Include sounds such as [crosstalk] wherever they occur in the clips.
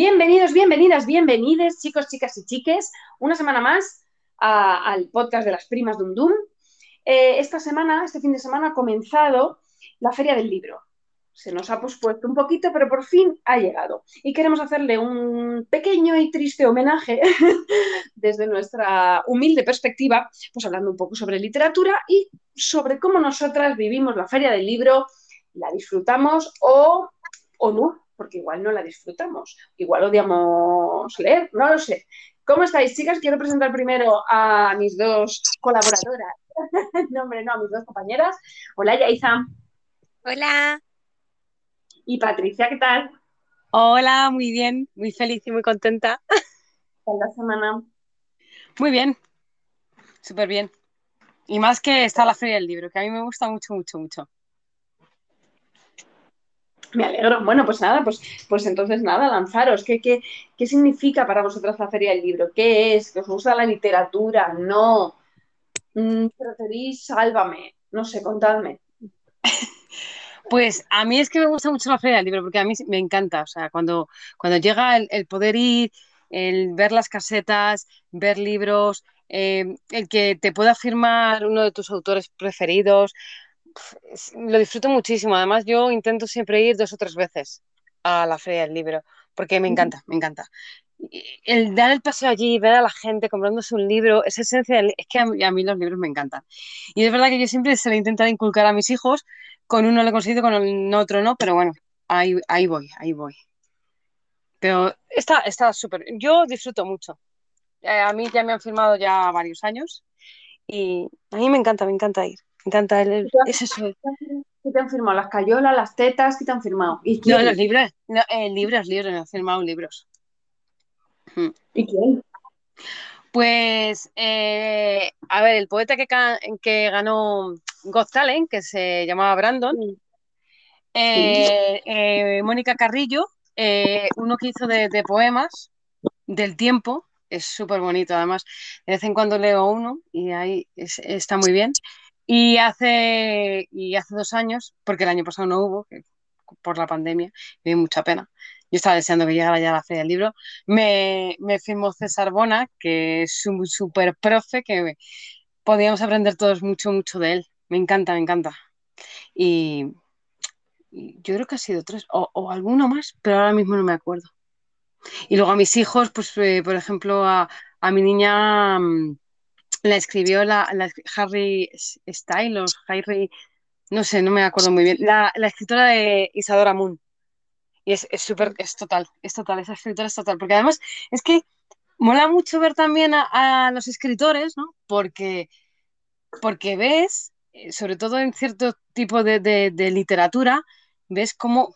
Bienvenidos, bienvenidas, bienvenides, chicos, chicas y chiques, una semana más al podcast de las primas Dum Dum. Eh, esta semana, este fin de semana, ha comenzado la Feria del Libro. Se nos ha pospuesto un poquito, pero por fin ha llegado. Y queremos hacerle un pequeño y triste homenaje [laughs] desde nuestra humilde perspectiva, pues hablando un poco sobre literatura y sobre cómo nosotras vivimos la Feria del Libro, la disfrutamos o, o no, porque igual no la disfrutamos, igual odiamos leer, no lo sé. ¿Cómo estáis, chicas? Quiero presentar primero a mis dos colaboradoras. [laughs] no, hombre, no, a mis dos compañeras. Hola, Yaiza. Hola. Y Patricia, ¿qué tal? Hola, muy bien, muy feliz y muy contenta. [laughs] la semana? Muy bien, súper bien. Y más que está la Feria del Libro, que a mí me gusta mucho, mucho, mucho. Me alegro. Bueno, pues nada, pues, pues entonces nada, lanzaros. ¿Qué, qué, qué significa para vosotras la Feria del Libro? ¿Qué es? ¿Que os gusta la literatura? No. Mm, ¿Preferís Sálvame? No sé, contadme. Pues a mí es que me gusta mucho la Feria del Libro, porque a mí me encanta. O sea, cuando, cuando llega el, poder ir, el ver las casetas, ver libros, eh, el que te pueda firmar uno de tus autores preferidos, lo disfruto muchísimo. Además, yo intento siempre ir dos o tres veces a la feria del libro, porque me encanta, me encanta. El dar el paseo allí, ver a la gente comprándose un libro, esa esencia, es que a mí, los libros me encantan. Y es verdad que yo siempre se lo he intentado inculcar a mis hijos, con uno lo he conseguido, con el otro no, pero bueno, ahí, ahí voy, ahí voy. Pero está súper, yo disfruto mucho. Eh, a mí ya me han firmado ya varios años y a mí me encanta, me encanta ir. Me encanta el, es eso. ¿Qué te han firmado? ¿Las cayolas, las tetas? ¿Qué te han firmado? ¿Y quién? No, los libros, no, eh, libros, libros, me han firmado libros. Hmm. ¿Y quién? Pues, eh, a ver, el poeta que, que ganó Got Talent, que se llamaba Brandon, eh, Mónica Carrillo, uno que hizo de, de poemas del tiempo, es súper bonito, además, de vez en cuando leo uno y ahí está muy bien. Y hace, y hace dos años, porque el año pasado no hubo, por la pandemia, me dio mucha pena. Yo estaba deseando que llegara ya la feria del libro. Me, me firmó César Bona, que es un súper profe, que podíamos aprender todos mucho, mucho de él. Me encanta, me encanta. Y, yo creo que ha sido tres, o, alguno más, pero ahora mismo no me acuerdo. Y luego a mis hijos, pues, eh, por ejemplo, a, a mi niña mm, la escribió la, Harry Styles, Harry, no sé, no me acuerdo muy bien, la, escritora de Isadora Moon. Y es súper, es, total, es total, esa escritora es total, porque además es que mola mucho ver también a, los escritores, ¿no? Porque, porque ves, eh, sobre todo en cierto tipo de, de literatura, ves cómo,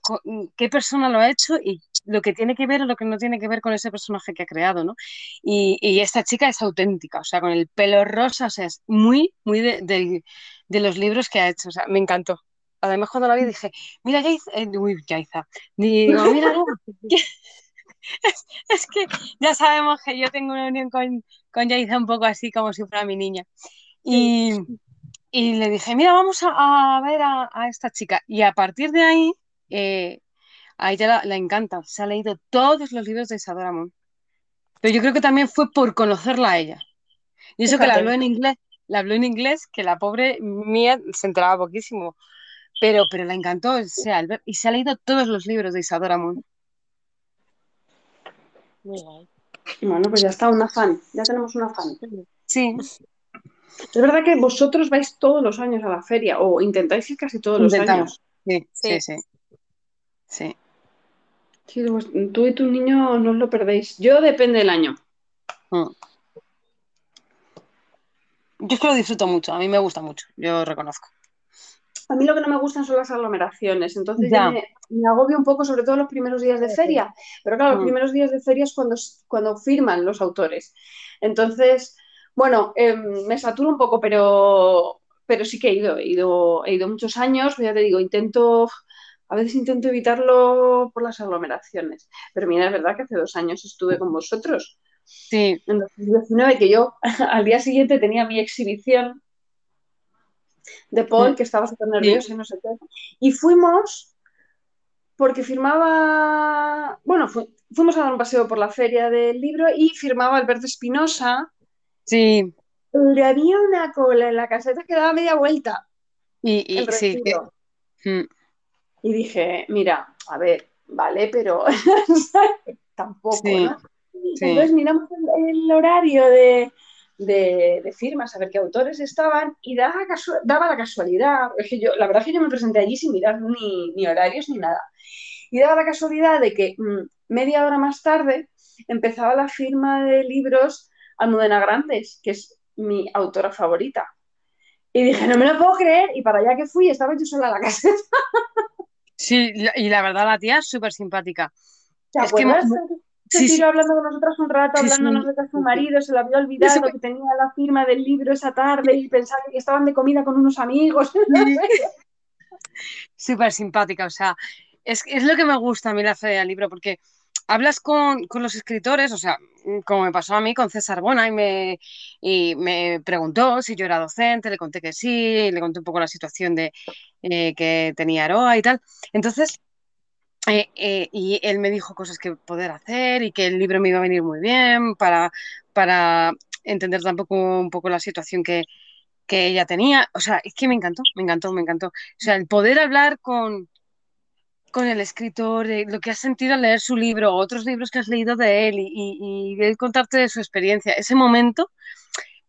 qué persona lo ha hecho y lo que tiene que ver o lo que no tiene que ver con ese personaje que ha creado, ¿no? Y, esta chica es auténtica, o sea, con el pelo rosa, o sea, es muy, muy de, los libros que ha hecho, o sea, me encantó. Además, cuando la vi dije, mira, Yaiza, eh, uy, Yaiza, digo, [laughs] mira, [laughs] es, que ya sabemos que yo tengo una unión con, con Yaiza un poco así, como si fuera mi niña. Y, y le dije, mira, vamos a, ver a, esta chica. Y a partir de ahí, eh, a ella la, encanta. Se ha leído todos los libros de Isadora Moon. Pero yo creo que también fue por conocerla a ella. Y eso que la habló en inglés, la habló en inglés, que la pobre mía se enteraba poquísimo. Pero, pero la encantó, o sea, y se ha leído todos los libros de Isadora Moon. Bueno, pues ya está, una fan. Ya tenemos una fan. Sí. Es verdad que vosotros vais todos los años a la feria o intentáis ir casi todos los años. Sí, sí, sí. sí. Pues, tú y tu niño no os lo perdéis. Yo depende del año. Mm. Yo es que lo disfruto mucho, a mí me gusta mucho, yo reconozco. A mí lo que no me gustan son las aglomeraciones, entonces ya. me, agobio un poco, sobre todo los primeros días de feria. Pero claro, los mm. primeros días de feria es cuando, cuando firman los autores. Entonces, bueno, em, me saturo un poco, pero, pero sí que he ido, he ido, he ido muchos años, ya te digo, intento, a veces intento evitarlo por las aglomeraciones. Pero mira, es verdad que hace dos años estuve con vosotros. Sí. En 2019, que yo [laughs] al día siguiente tenía mi exhibición de Paul, que estaba súper nervioso y no sé qué. Y fuimos porque firmaba, bueno, fuimos a dar un paseo por la feria del libro y firmaba Alberto Espinosa. Sí. Le había una cola en la caseta que daba media vuelta. Y, y sí, mm. Y dije, mira, a ver, vale, pero [laughs] tampoco, ¿no? Entonces miramos el, horario de, firmas, a ver qué autores estaban, y daba, daba la casualidad, que yo, la verdad es que yo me presenté allí sin mirar ni, horarios ni nada, y daba la casualidad de que mm, media hora más tarde empezaba la firma de libros Almudena Grandes, que es mi autora favorita. Y dije, no me lo puedo creer, y para allá que fui estaba yo sola en la [laughs] caseta. Sí, y la verdad la tía es súper simpática. es que se sí, hablando con nosotras un rato, hablándonos de que su marido se lo había olvidado, que tenía la firma del libro esa tarde y pensaba que estaban de comida con unos amigos. [laughs] Súper [laughs] simpática, o sea, es, es, lo que me gusta a mí la fe del libro, porque hablas con, con, los escritores, o sea, como me pasó a mí con César Bona y me, y me preguntó si yo era docente, le conté que sí, le conté un poco la situación de eh, que tenía Aroa y tal. Entonces, eh, eh, y él me dijo cosas que poder hacer y que el libro me iba a venir muy bien para, para entender tampoco un poco la situación que, que ella tenía. O sea, es que me encantó, me encantó, me encantó. O sea, el poder hablar con, con el escritor, lo que has sentido al leer su libro, otros libros que has leído de él y, y, y contarte de su experiencia, ese momento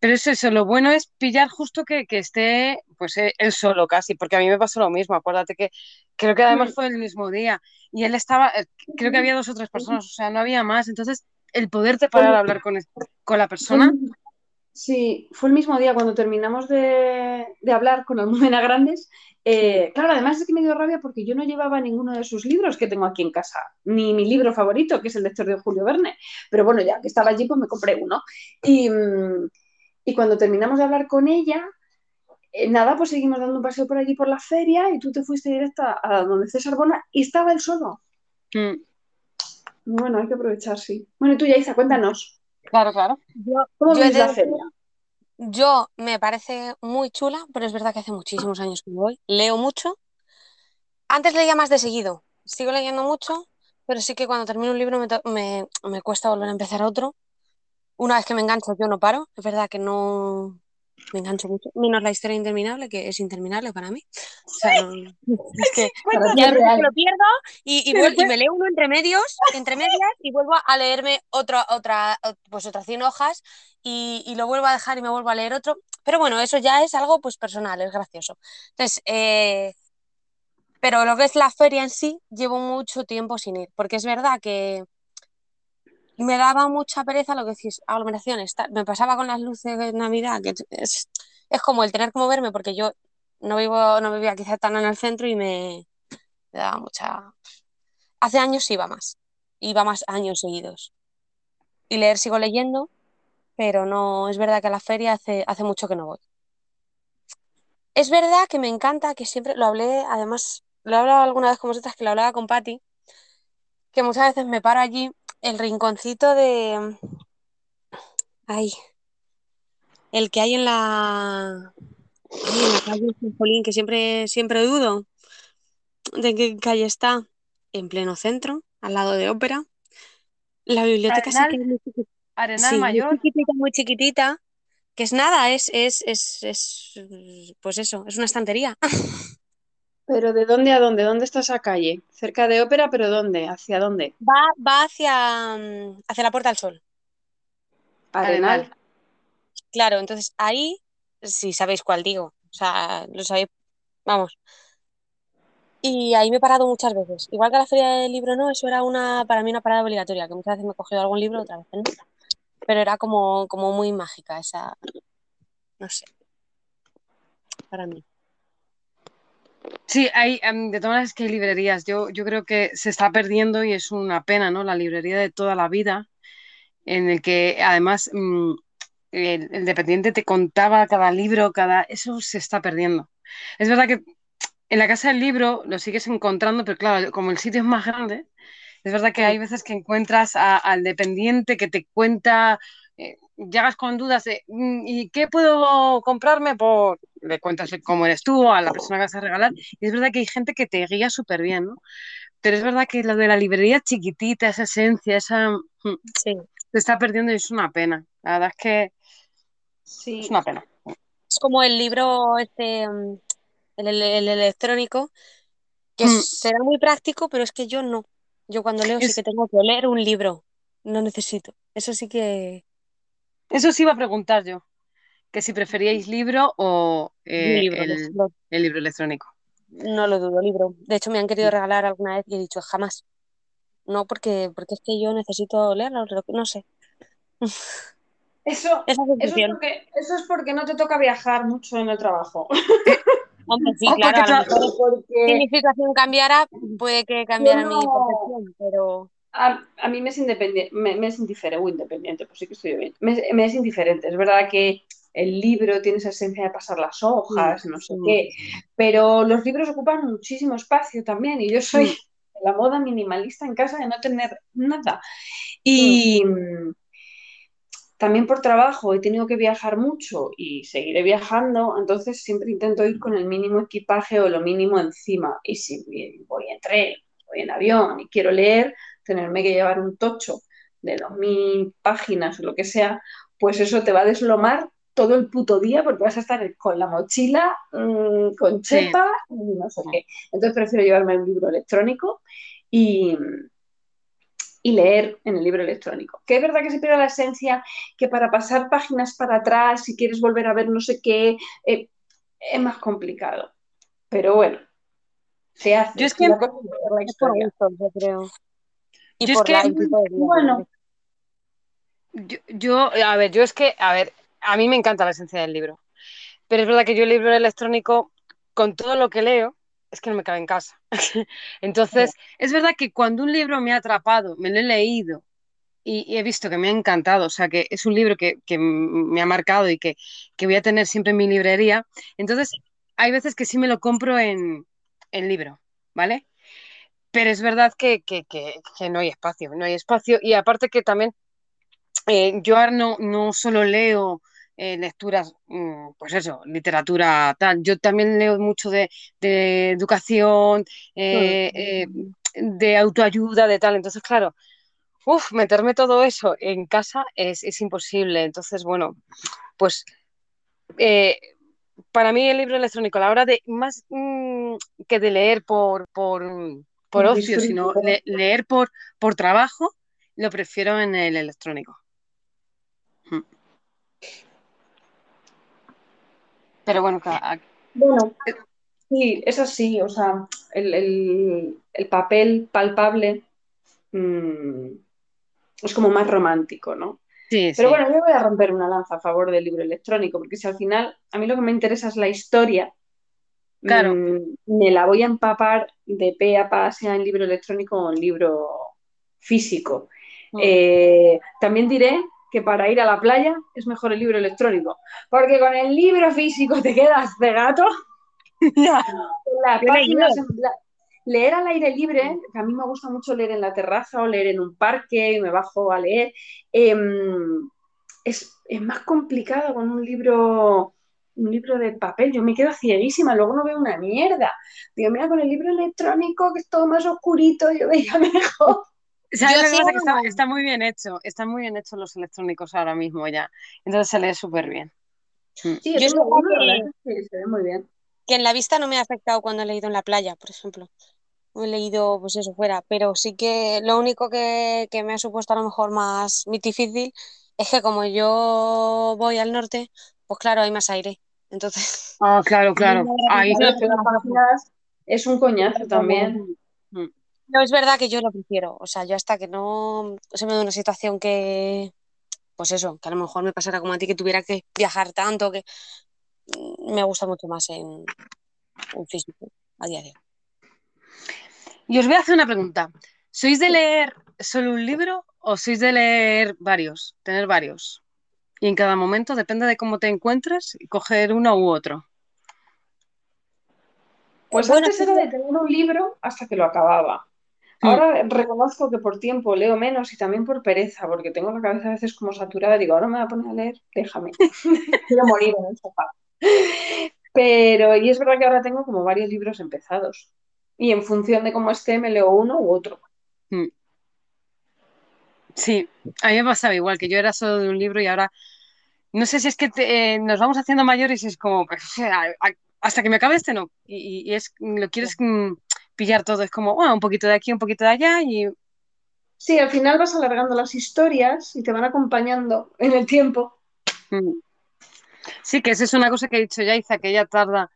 pero es eso, lo bueno es pillar justo que, esté, pues eh, él solo casi, porque a mí me pasó lo mismo, acuérdate que creo que además fue el mismo día y él estaba, eh, creo que había dos o tres personas, o sea, no había más, entonces el poderte parar a hablar con, con la persona. Sí, fue el mismo día cuando terminamos de, hablar con Almudena Grandes. Eh, claro, además es que me dio rabia porque yo no llevaba ninguno de sus libros que tengo aquí en casa, ni mi libro favorito, que es el lector de Julio Verne. Pero bueno, ya que estaba allí, pues me compré uno. Y, mm, y cuando terminamos de hablar con ella, eh, nada, pues seguimos dando un paseo por allí por la feria y tú te fuiste directa a donde César Bona y estaba él solo. Mm. Bueno, hay que aprovechar, sí. Bueno, y tú, Yaiza, cuéntanos. Claro, claro. ¿Cómo ves la feria? Yo me parece muy chula, pero es verdad que hace muchísimos años que voy. Leo mucho. Antes leía más de seguido. Sigo leyendo mucho, pero sí que cuando termino un libro me, me cuesta volver a empezar otro una vez que me engancho yo no paro, es verdad que no me engancho mucho, menos la historia interminable, que es interminable para mí. O sea, es que [laughs] ya lo pierdo y, y, me leo uno entre medios, entre medias, y vuelvo a leerme otra, otra, pues otras 100 hojas y, y, lo vuelvo a dejar y me vuelvo a leer otro. Pero bueno, eso ya es algo pues personal, es gracioso. Entonces, eh, pero lo que es la feria en sí, llevo mucho tiempo sin ir, porque es verdad que me daba mucha pereza lo que decís, aglomeraciones. Me pasaba con las luces de Navidad, que es, como el tener que moverme, porque yo no vivo, no vivía quizás tan en el centro y me, daba mucha. Hace años iba más, iba más años seguidos. Y leer sigo leyendo, pero no, es verdad que a la feria hace, hace mucho que no voy. Es verdad que me encanta, que siempre lo hablé, además, lo he hablado alguna vez con vosotras, que lo hablaba con Patti, que muchas veces me paro allí el rinconcito de. Ay. El que hay en la. Ay, en la calle Jolín, que siempre, siempre dudo de qué calle está. En pleno centro, al lado de ópera. La biblioteca Arenal, sí que es muy chiquitita. Arenal Mayor. Muy chiquitita, muy chiquitita. Que es nada, es, es, es, es, pues eso, es una estantería. [laughs] ¿Pero de dónde a dónde? ¿Dónde está esa calle? ¿Cerca de ópera, pero dónde? ¿Hacia dónde? Va, va hacia, mm, hacia la Puerta del Sol. Arenal. Claro, entonces ahí, si sabéis cuál digo, o sea, lo sabéis, vamos. Y ahí me he parado muchas veces. Igual que la feria del libro no, eso era una, para mí una parada obligatoria, que muchas veces me he cogido algún libro, otra vez no. Pero era como, como muy mágica esa, no sé, para mí. Sí, hay, em, de todas maneras que hay librerías. Yo, yo creo que se está perdiendo y es una pena, ¿no? La librería de toda la vida, en el que además mm, el, dependiente te contaba cada libro, cada. Eso se está perdiendo. Es verdad que en la casa del libro lo sigues encontrando, pero claro, como el sitio es más grande, es verdad que hay veces que encuentras al dependiente que te cuenta eh, llegas con dudas de mm, ¿y qué puedo comprarme? Por... Le cuentas cómo eres tú a la persona que vas a regalar. Y es verdad que hay gente que te guía súper bien, ¿no? pero es verdad que lo de la librería chiquitita, esa esencia, esa mm, Sí. se está perdiendo y es una pena. La verdad es que Sí. es una pena. Es como el libro este, mm, el, el- el electrónico, que Mm. será muy práctico, pero es que yo no. Yo cuando leo sí que tengo que leer un libro. No necesito. Eso sí que Eso sí iba a preguntar yo, que si preferíais libro o eh, libro. el, libro electrónico. no lo dudo, libro. De hecho, me han querido regalar alguna vez y he dicho jamás. No, porque, porque es que yo necesito leerlo, no sé. Eso, [laughs] Esa eso, es porque, eso es porque no te toca viajar mucho en el trabajo. [laughs] Hombre, sí, claro, porque a lo tra- mejor si mi situación cambiara, puede que cambiara mi no- percepción, pero a, a mí me es independiente, me, me es indiferente, independiente, pues sí que estoy bien. Me, me es indiferente. Es verdad que el libro tiene esa esencia de pasar las hojas, no sé qué, pero los libros ocupan muchísimo espacio también y yo soy la moda minimalista en casa de no tener nada. Y también por trabajo he tenido que viajar mucho y seguiré viajando, entonces siempre intento ir con el mínimo equipaje o lo mínimo encima. Y si voy en tren, voy en avión y quiero leer, tenerme que llevar un tocho de 2.000 páginas o lo que sea, pues eso te va a deslomar todo el puto día porque vas a estar con la mochila, mmm, con Sí. chepa y no sé qué. Entonces prefiero llevarme un libro electrónico y, y leer en el libro electrónico. Que es verdad que se pierde la esencia, que para pasar páginas para atrás, si quieres volver a ver no sé qué, eh, es más complicado. Pero bueno, se hace. Yo es que- La cosa es leer la es por historia. gusto, yo creo. Y Yo es por que- de vida. Bueno, Yo, yo, a ver, yo es que, a ver, a mí me encanta la esencia del libro, pero es verdad que yo el libro electrónico, con todo lo que leo, es que no me cabe en casa. [laughs] Entonces, es verdad que cuando un libro me ha atrapado, me lo he leído y, y he visto que me ha encantado, o sea, que es un libro que, que me ha marcado y que, que voy a tener siempre en mi librería, entonces hay veces que sí me lo compro en, en libro, ¿vale? Pero es verdad que, que, que, que no hay espacio, no hay espacio y aparte que también eh, yo ahora no, no solo leo eh, lecturas, mm, pues eso, literatura tal, yo también leo mucho de, de educación, eh, eh, de autoayuda, de tal, entonces claro, uf, meterme todo eso en casa es, es imposible, entonces bueno, pues eh, para mí el libro electrónico, a la hora de más mm, que de leer por, por, por ocio, sino le- leer por, por trabajo, lo prefiero en el electrónico. Pero bueno, ca- Bueno, sí, es así, o sea, el, el- el papel palpable mm, es como más romántico, ¿no? sí, Pero sí. bueno, yo voy a romper una lanza a favor del libro electrónico, porque si al final a mí lo que me interesa es la historia, Claro. mm, me la voy a empapar de pe a pa, sea en libro electrónico o en libro físico. Mm. Eh, también diré que para ir a la playa es mejor el libro electrónico, porque con el libro físico te quedas de gato. Las [laughs] páginas en leer al aire libre, que a mí me gusta mucho leer en la terraza o leer en un parque, me bajo a leer, em, es, es más complicado con un libro, un libro de papel. Yo me quedo cieguísima, luego no veo una mierda. Digo, mira, con el libro electrónico, que es todo más oscurito, yo veía [laughs] mejor. ¿Sabes lo que pasa? Que está, está muy bien hecho, están muy bien hechos los electrónicos ahora mismo ya. Entonces se lee súper bien. Sí, Yo es uno, la que- que se ve muy bien. que en la vista no me ha afectado cuando he leído en la playa, por ejemplo. No he leído, pues eso, fuera, pero sí que lo único que, que me ha supuesto a lo mejor más difícil es que como yo voy al norte, pues claro, hay más aire. Entonces, Ah, claro, [laughs] claro. Ahí es que las páginas es un coñazo también. No es verdad que yo lo prefiero. O sea, yo hasta que no se me da una situación que, pues eso, que a lo mejor me pasara como a ti, que tuviera que viajar tanto, que me gusta mucho más en, en físico a día de hoy. Y os voy a hacer una pregunta. ¿Sois de leer solo un libro o sois de leer varios? Tener varios. Y en cada momento, depende de cómo te encuentres, coger uno u otro. Pues Bueno, antes sí, era de tener un libro hasta que lo acababa. Mm. Ahora reconozco que por tiempo leo menos y también por pereza, porque tengo la cabeza a veces como saturada. Digo, ahora me voy a poner a leer, déjame. [laughs] Quiero morir en el sofá. Pero, y es verdad que ahora tengo como varios libros empezados. y en función de cómo esté me leo uno u otro. Mm. Sí, a mí me pasaba igual, que yo era solo de un libro y ahora no sé si es que te- eh, nos vamos haciendo mayores y es como, [laughs] hasta que me acabe este no. Y, y es, lo quieres mm, pillar todo, es como, "Ah, un poquito de aquí, un poquito de allá y Sí, al final vas alargando las historias y te van acompañando en el tiempo. mm. Sí, que esa es una cosa que ha dicho Yaiza, que ella tarda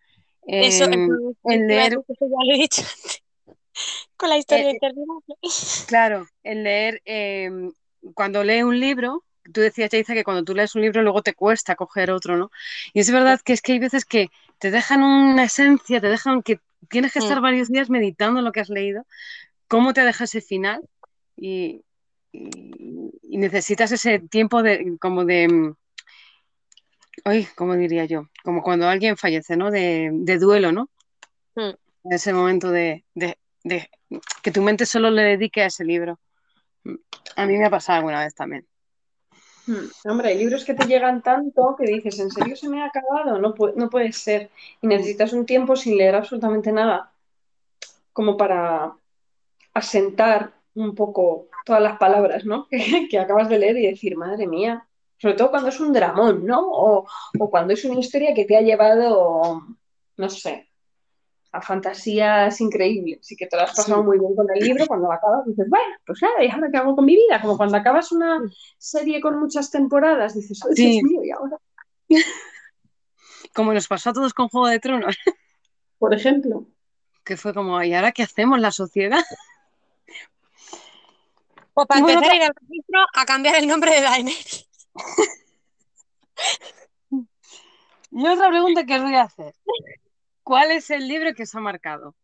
Eso, en, leer, eso ya lo he dicho antes, [laughs] con la historia Eh, eh, interminable. [laughs] claro, en leer, eh, cuando lee un libro, tú decías, Yaiza, que cuando tú lees un libro luego te cuesta coger otro, ¿no? Y es verdad que es que hay veces que te dejan una esencia, te dejan que tienes que estar Mm. varios días meditando lo que has leído, cómo te deja ese final y, y- y necesitas ese tiempo de, como de, mm, ay, ¿cómo diría yo? Como cuando alguien fallece, ¿no? De, de duelo, ¿no? Mm. ese momento de, de- de que tu mente solo le dedique a ese libro. A mí me ha pasado alguna vez también. Hmm. Hombre, hay libros que te llegan tanto que dices, ¿en serio se me ha acabado? No, pu- no puede ser. Y necesitas un tiempo sin leer absolutamente nada, como para asentar un poco todas las palabras, ¿no? Que, [laughs] que acabas de leer y decir, madre mía. Sobre todo cuando es un dramón, ¿no? O, o cuando es una historia que te ha llevado, no sé, a fantasías increíbles y que te lo has pasado Sí. muy bien con el libro, cuando lo acabas dices, bueno, pues nada, ¿y ahora qué hago con mi vida? Como cuando acabas una serie con muchas temporadas, dices, oh, Sí. Dios mío, ¿y ahora? [laughs] Como nos pasó a todos con Juego de Tronos, [laughs] Por ejemplo. que fue como, ¿y ahora qué hacemos la sociedad? [laughs] Pues para bueno, empezar, otra- ir al registro a cambiar el nombre de Daenerys. Y otra pregunta que os voy a hacer. ¿Cuál es el libro que os ha marcado?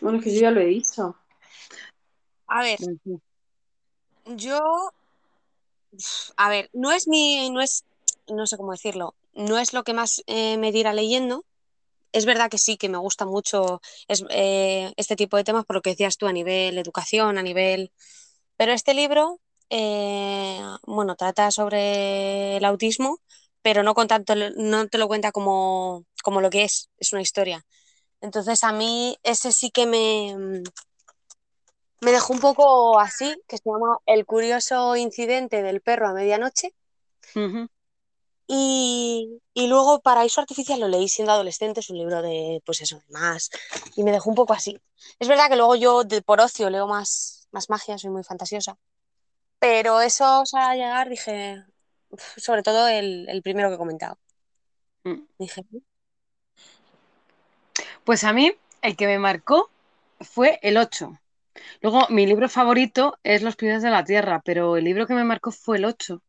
Bueno, es que yo ya lo he dicho. A ver, yo. A ver, no es mi. No es. No sé cómo decirlo. No es lo que más eh, me diera leyendo. Es verdad que sí, que me gusta mucho es- eh, este tipo de temas, por lo que decías tú, a nivel educación, a nivel. Pero este libro, eh, bueno, trata sobre el autismo, pero no con tanto, no te lo cuenta como, como lo que es, es una historia. Entonces a mí ese sí que me, me dejó un poco así, que se llama El curioso incidente del perro a medianoche. Y, y luego Paraíso Artificial lo leí siendo adolescente, es un libro de, pues eso, de más, y me dejó un poco así. Es verdad que luego yo de, por ocio leo más, más magia, soy muy fantasiosa, pero eso a llegar dije, sobre todo el, el primero que he comentado. Mm. Dije, Pues a mí, el que me marcó fue el 8. Luego, mi libro favorito es Los pies de la tierra, pero el libro que me marcó fue el 8.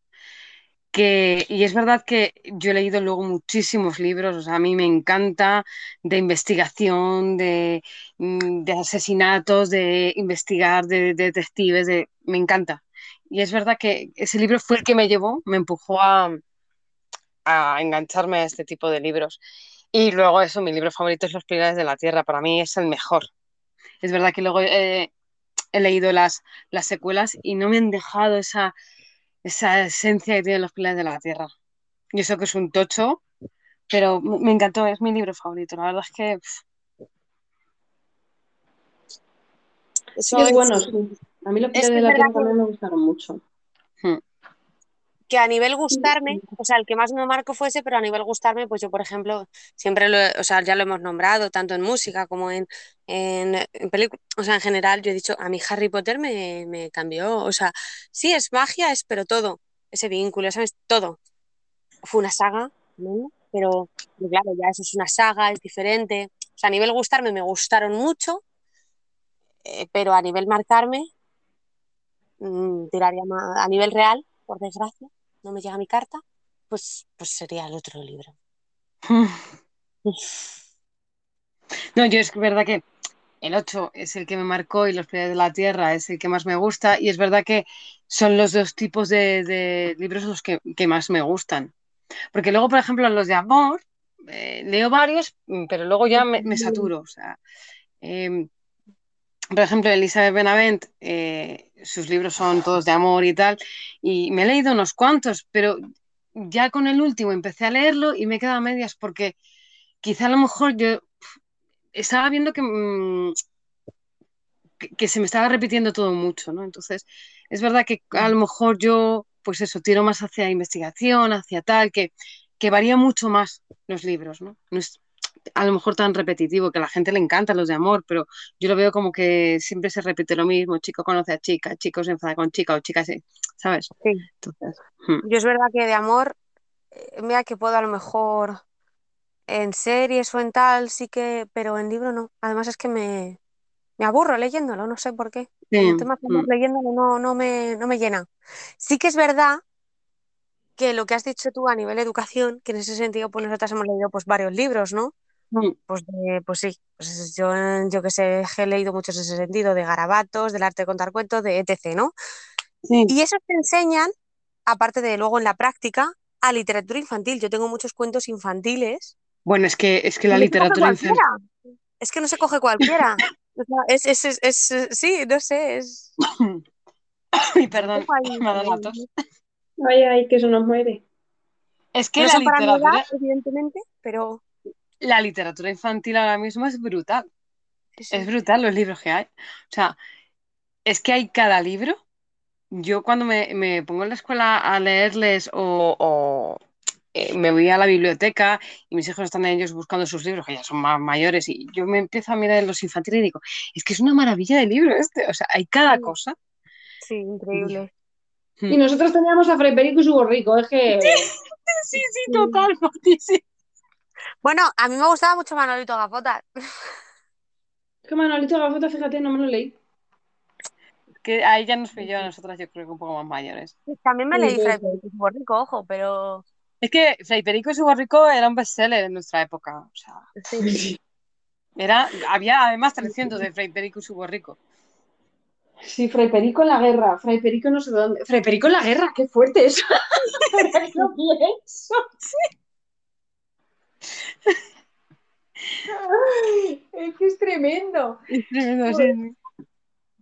Que, y es verdad que yo he leído luego muchísimos libros, o sea, a mí me encanta de investigación, de, mm, de asesinatos, de investigar, de, de detectives, de, me encanta. Y es verdad que ese libro fue el que me llevó, me empujó a, a engancharme a este tipo de libros. Y luego eso, mi libro favorito es Los Pilares de la Tierra, para mí es el mejor. Es verdad que luego eh, he leído las, las secuelas y no me han dejado esa, esa esencia que tienen Los Pilares de la Tierra. Y eso que es un tocho, pero me encantó, es mi libro favorito. La verdad es que es bueno. A mí los es pilares que de la tierra también me gustaron mucho. hmm, que a nivel gustarme, o sea, el que más me marcó fue ese, pero a nivel gustarme, pues yo, por ejemplo, siempre lo, o sea, ya lo hemos nombrado, tanto en música como en, en, en películas, o sea, en general, yo he dicho, a mí Harry Potter me, me cambió, o sea, sí, es magia, es, pero todo, ese vínculo, ¿sabes? Todo. Fue una saga, ¿no? Pero, pero claro, ya eso es una saga, es diferente. O sea, a nivel gustarme me gustaron mucho, eh, pero a nivel marcarme, mm, tiraría a nivel real, por desgracia, no me llega mi carta, pues, pues sería el otro libro. [laughs] No, yo es verdad que el 8 es el que me marcó y Los Pilares de la Tierra es el que más me gusta. Y es verdad que son los dos tipos de, libros los que, más me gustan. Porque luego, por ejemplo, los de amor, eh, leo varios, mm, pero luego ya me, me saturo. O sea, eh, por ejemplo, Elizabeth Benavent, eh, sus libros son todos de amor y tal, y me he leído unos cuantos, pero ya con el último empecé a leerlo y me he quedado a medias porque quizá a lo mejor yo estaba viendo que, mm, que, que se me estaba repitiendo todo mucho, ¿no? Entonces, es verdad que a lo mejor yo, pues eso, tiro más hacia investigación, hacia tal, que, que varía mucho más los libros, ¿no? No es a lo mejor tan repetitivo, que a la gente le encanta los de amor, pero yo lo veo como que siempre se repite lo mismo, chico conoce a chica, chico se enfada con chica o chica sí, ¿sabes? Sí. Entonces, hmm. Yo es verdad que de amor, eh, mira que puedo a lo mejor en series o en tal, sí que, pero en libro no. Además es que me, me aburro leyéndolo, no sé por qué. Sí, El tema hmm. leyéndolo no, no me, no me llena. Sí que es verdad que lo que has dicho tú a nivel educación, que en ese sentido pues nosotras hemos leído pues varios libros, ¿no? Hmm. Pues, de- pues sí, pues yo, yo que sé, he leído muchos en ese sentido, de garabatos, del arte de contar cuentos, de etc., ¿no? Sí. Y esos te enseñan, aparte de luego en la práctica, a literatura infantil. Yo tengo muchos cuentos infantiles. Bueno, es que, es que la literatura infantil... Es que no se coge cualquiera. [laughs] O sea, es, es, es, es- sí, no sé, es [coughs] Ay, perdón, [laughs] me ha dado la ahí, tos. Ay, ay, que eso nos muere. Es que No la son para literatura, evidentemente, pero la literatura infantil ahora mismo es brutal. sí, sí. Es brutal los libros que hay. O sea, es que hay cada libro. Yo cuando me, me pongo en la escuela a leerles o, o, eh, me voy a la biblioteca y mis hijos están ellos buscando sus libros, que ya son más mayores, y yo me empiezo a mirar los infantiles y digo, es que es una maravilla de libro este. O sea, hay cada Sí. cosa. Sí, increíble. Y nosotros teníamos a Fray Perico y su borrico, es que... [laughs] Sí, sí, total, [laughs] Mati, sí. Bueno, a mí me gustaba mucho Manolito Gafotas. Que Manolito Gafota, fíjate, no me lo leí. Que ahí ya nos pilló a nosotras, yo creo que un poco más mayores. También me Sí, leí Fray. Perico y su borrico, ojo, pero Es que Fray Perico y su borrico era un bestseller en nuestra época. O sea, sí. [laughs] era, había además 300 de Fray Perico y su borrico. Sí, Fray Perico en la guerra, Fray Perico no sé dónde. Fray Perico en la guerra, qué fuerte eso. [laughs] [laughs] Lo pienso. Ay, Es tremendo. Es tremendo, sí.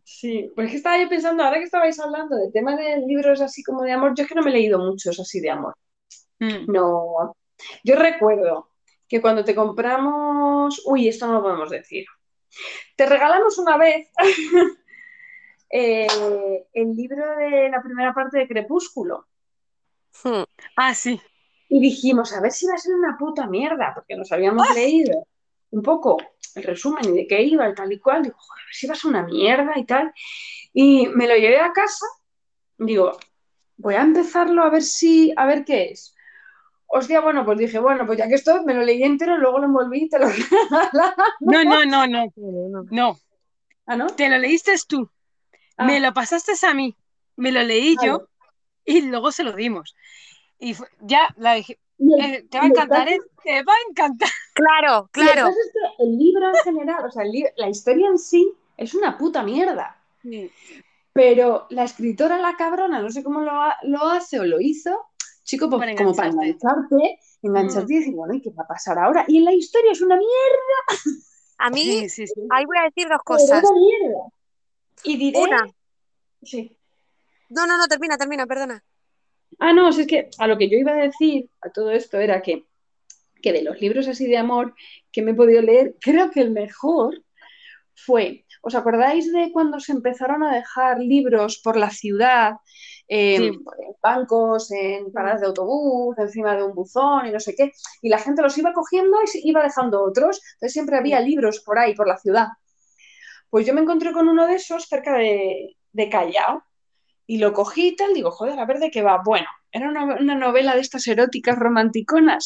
Sí, pues es que estaba yo pensando, ahora que estabais hablando del tema de libros así como de amor, yo es que no me he leído muchos así de amor. Mm. No. Yo recuerdo que cuando te compramos, uy, esto no lo podemos decir. Te regalamos una vez [laughs] eh, el libro de la primera parte de Crepúsculo. Hmm. Ah, sí. Y dijimos, a ver si va a ser una puta mierda, porque nos habíamos leído un poco el resumen y de qué iba y tal y cual. Digo, joder, a ver si va a una mierda y tal. Y me lo llevé a casa. Digo, voy a empezarlo a ver si, a ver qué es. Hostia, bueno, pues dije, bueno, pues ya que esto me lo leí entero, luego lo envolví y te lo. [laughs] No, no, no, no. No. Ah, ¿no? Te lo leíste tú. Ah, Me lo pasaste a mí. Me lo leí yo y luego se lo dimos. Y ya la dije, eh, te va a encantar, ¿eh? Te va a encantar. Claro, claro. caso es que el libro en general, o sea, la historia en sí es una puta mierda. Pero la escritora, la cabrona, no sé cómo lo, ha- lo hace o lo hizo, chico, pues Para como para engancharte. engancharte, engancharte y decir, bueno, ¿y qué va a pasar ahora? Y en la historia es una mierda, A mí, Sí, sí, ahí voy a decir dos pero cosas. una mierda. Y diré, Una, sí. no, no, no, termina, termina, perdona. Ah, no, si es que a lo que yo iba a decir a todo esto era que, que de los libros así de amor que me he podido leer, creo que el mejor fue, ¿os acordáis de cuando se empezaron a dejar libros por la ciudad, eh, Sí. en bancos, en paradas de autobús, encima de un buzón y no sé qué? Y la gente los iba cogiendo y iba dejando otros, entonces siempre había libros por ahí, por la ciudad. Pues yo me encontré con uno de esos cerca de, de Callao y lo cogí y tal, digo, joder, a ver de qué va. Bueno, era una, una novela de estas eróticas romanticonas.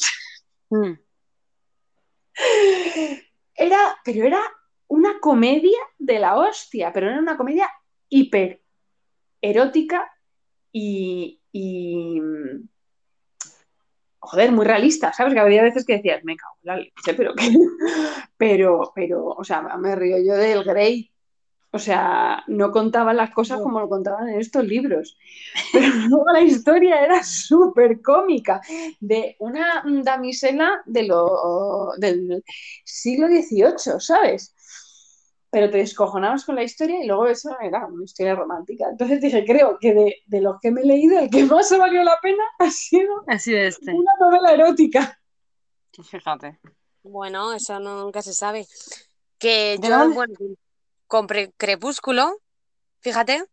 Mm. Era, pero era una comedia de la hostia, pero era una comedia hiper erótica y, y, joder, muy realista, ¿sabes? Que había veces que decías, me cago en la leche, pero qué, [laughs] pero, pero, o sea, me río yo del Grey. O sea, no contaban las cosas como lo contaban en estos libros. Pero [laughs] luego la historia era súper cómica de una damisela de lo, del siglo XVIII, ¿sabes? Pero te descojonabas con la historia y luego eso era una historia romántica. Entonces dije, creo que de, de los que me he leído, el que más ha valido la pena ha sido Así de este. una novela erótica. Fíjate. Bueno, eso no- nunca se sabe. Que ¿De yo, bueno, compré Crepúsculo, fíjate.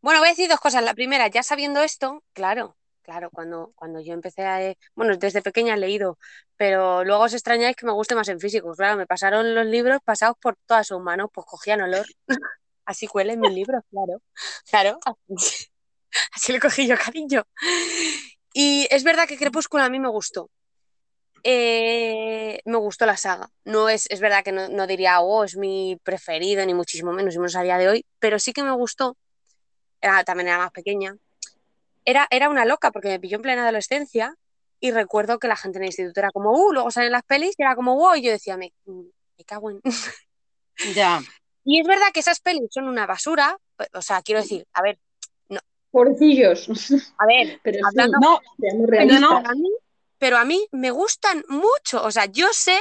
Bueno, voy a decir dos cosas. La primera, ya sabiendo esto, claro, claro, cuando, cuando yo empecé a... Bueno, desde pequeña he leído, pero luego os extrañáis que me guste más en físico. Claro, me pasaron los libros pasados por todas sus manos, pues cogían olor. [laughs] Así huelen mis libros, claro. Claro. [laughs] Así le cogí yo cariño. Y es verdad que Crepúsculo a mí me gustó. Eh, me gustó la saga. No es, es verdad que no, no diría, oh, es mi preferido, ni muchísimo menos, y menos a día de hoy, pero sí que me gustó. Era, también era más pequeña. Era, era una loca porque me pilló en plena adolescencia y recuerdo que la gente en el instituto era como, uh, luego salen las pelis y era como, wow, y yo decía, me, me cago en. [laughs] Ya. Y es verdad que esas pelis son una basura, o sea, quiero decir, a ver, Pobrecillos. a ver, [laughs] Pero sí, hablando No, seamos Pero, no. Pero a mí me gustan mucho. O sea, yo sé,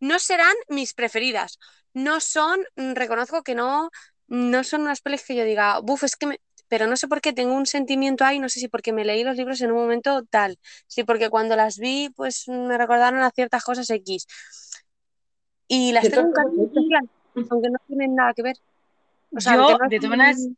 no serán mis preferidas. No son, mm, reconozco que no, no son unas pelis que yo diga, buf, es que me. Pero no sé por qué tengo un sentimiento ahí, no sé si porque me leí los libros en un momento tal, si porque cuando las vi, pues me recordaron a ciertas cosas X. Y las tengo aunque no tienen nada que ver. O sea, Yo, no de todas maneras,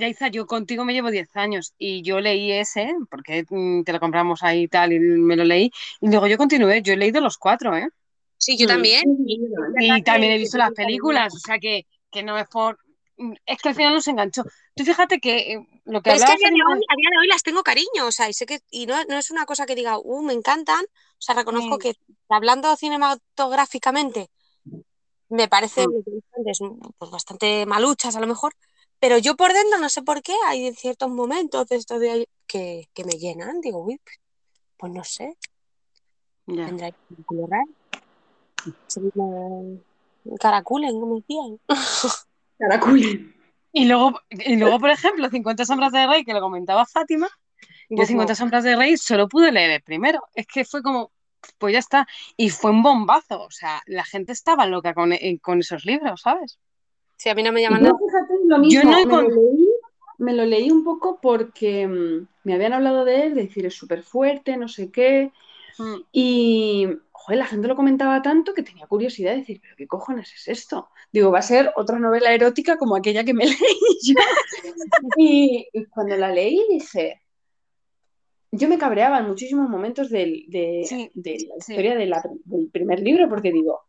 Yaiza, yo contigo me llevo 10 años y yo leí ese, porque mm, te lo compramos ahí y tal, y me lo leí. Y luego yo continué, yo he leído los cuatro, ¿eh? Sí, yo también. Sí, Y, sí, también. Y he visto las películas, o sea que, que no es por... mm, Es que al final nos enganchó. Tú fíjate que eh, lo que Pero es que a día, de hoy, a día de hoy las tengo cariño, o sea, y sé que, y no, no es una cosa que diga, uh, me encantan, o sea, reconozco que hablando cinematográficamente me parece lo que dije antes, pues bastante maluchas a lo mejor, pero yo por dentro no sé por qué, hay ciertos momentos de estos de ahí que, que me llenan, digo, uy, pues no sé, Ya. vendrá ahí un culo raro, se me caraculen, como decían. [laughs] Caraculen. Y luego, y luego, por ejemplo, 50 sombras de Rey, que lo comentaba Fátima, yo Buf, 50 sombras de Rey solo pude leer el primero. Es que fue como, pues ya está. Y fue un bombazo. O sea, la gente estaba loca con, eh, con esos libros, ¿sabes? Sí, a mí no me llaman yo, nada. lo mismo, no he me, lo leí, me lo leí un poco porque mm, me habían hablado de él, de decir es súper fuerte, no sé qué, Mm. y joder, la gente lo comentaba tanto que tenía curiosidad de decir, pero ¿qué cojones es esto? Digo, va a ser otra novela erótica como aquella que me [laughs] leí yo. Y, y cuando la leí dije, yo me cabreaba en muchísimos momentos del- de, Sí, de la sí. historia de la- del primer libro porque digo,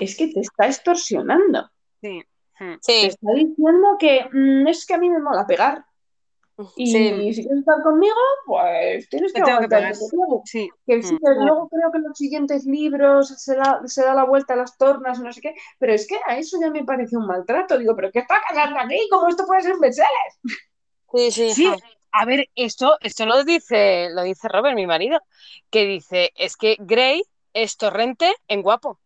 es que te está extorsionando. Sí. Mm. Te Sí, está diciendo que mm, es que a mí me mola pegar. Y sí, si quieres estar conmigo, pues tienes que tengo que pegar. Sí. Que sí, Mm. luego creo que en los siguientes libros se da, se da la vuelta a las tornas, no sé qué, pero es que a eso ya me parece un maltrato. Digo, ¿pero qué está pasando aquí? ¿Cómo esto puede ser bestseller? sí, sí, Sí, a ver, esto, esto lo dice, lo dice Robert, mi marido, que dice, es que Grey es torrente en guapo.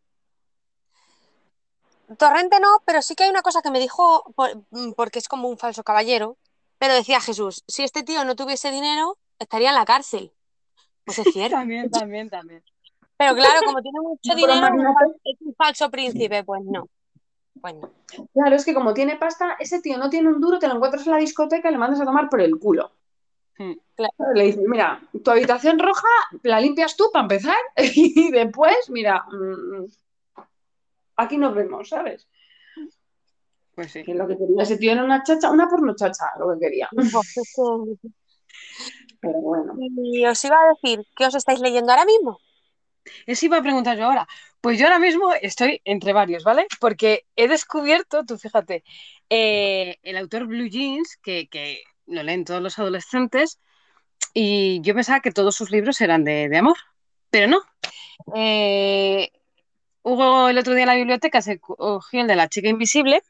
Torrente no, pero sí que hay una cosa que me dijo, por- mm, porque es como un falso caballero, pero decía Jesús, si este tío no tuviese dinero, estaría en la cárcel. Pues es [laughs] cierto. También, también, también. Pero claro, como tiene mucho [laughs] dinero, es un falso príncipe, pues no. Pues no. Claro, es que como tiene pasta, ese tío no tiene un duro, te lo encuentras en la discoteca y le mandas a tomar por el culo. Mm. Le dices, mira, tu habitación roja la limpias tú para empezar [laughs] y después, mira, mm, aquí nos vemos, ¿sabes? Pues sí. Que lo que quería ese tío era una chacha, una porno chacha, lo que quería. Pero bueno. Y os iba a decir, ¿qué os estáis leyendo ahora mismo? Eso iba a preguntar yo ahora. Pues yo ahora mismo estoy entre varios, ¿vale? Porque he descubierto, tú fíjate, eh, el autor Blue Jeans, que, que lo leen todos los adolescentes, y yo pensaba que todos sus libros eran de, de amor, pero no. Eh, Hugo el otro día en la biblioteca se cogió el de la chica invisible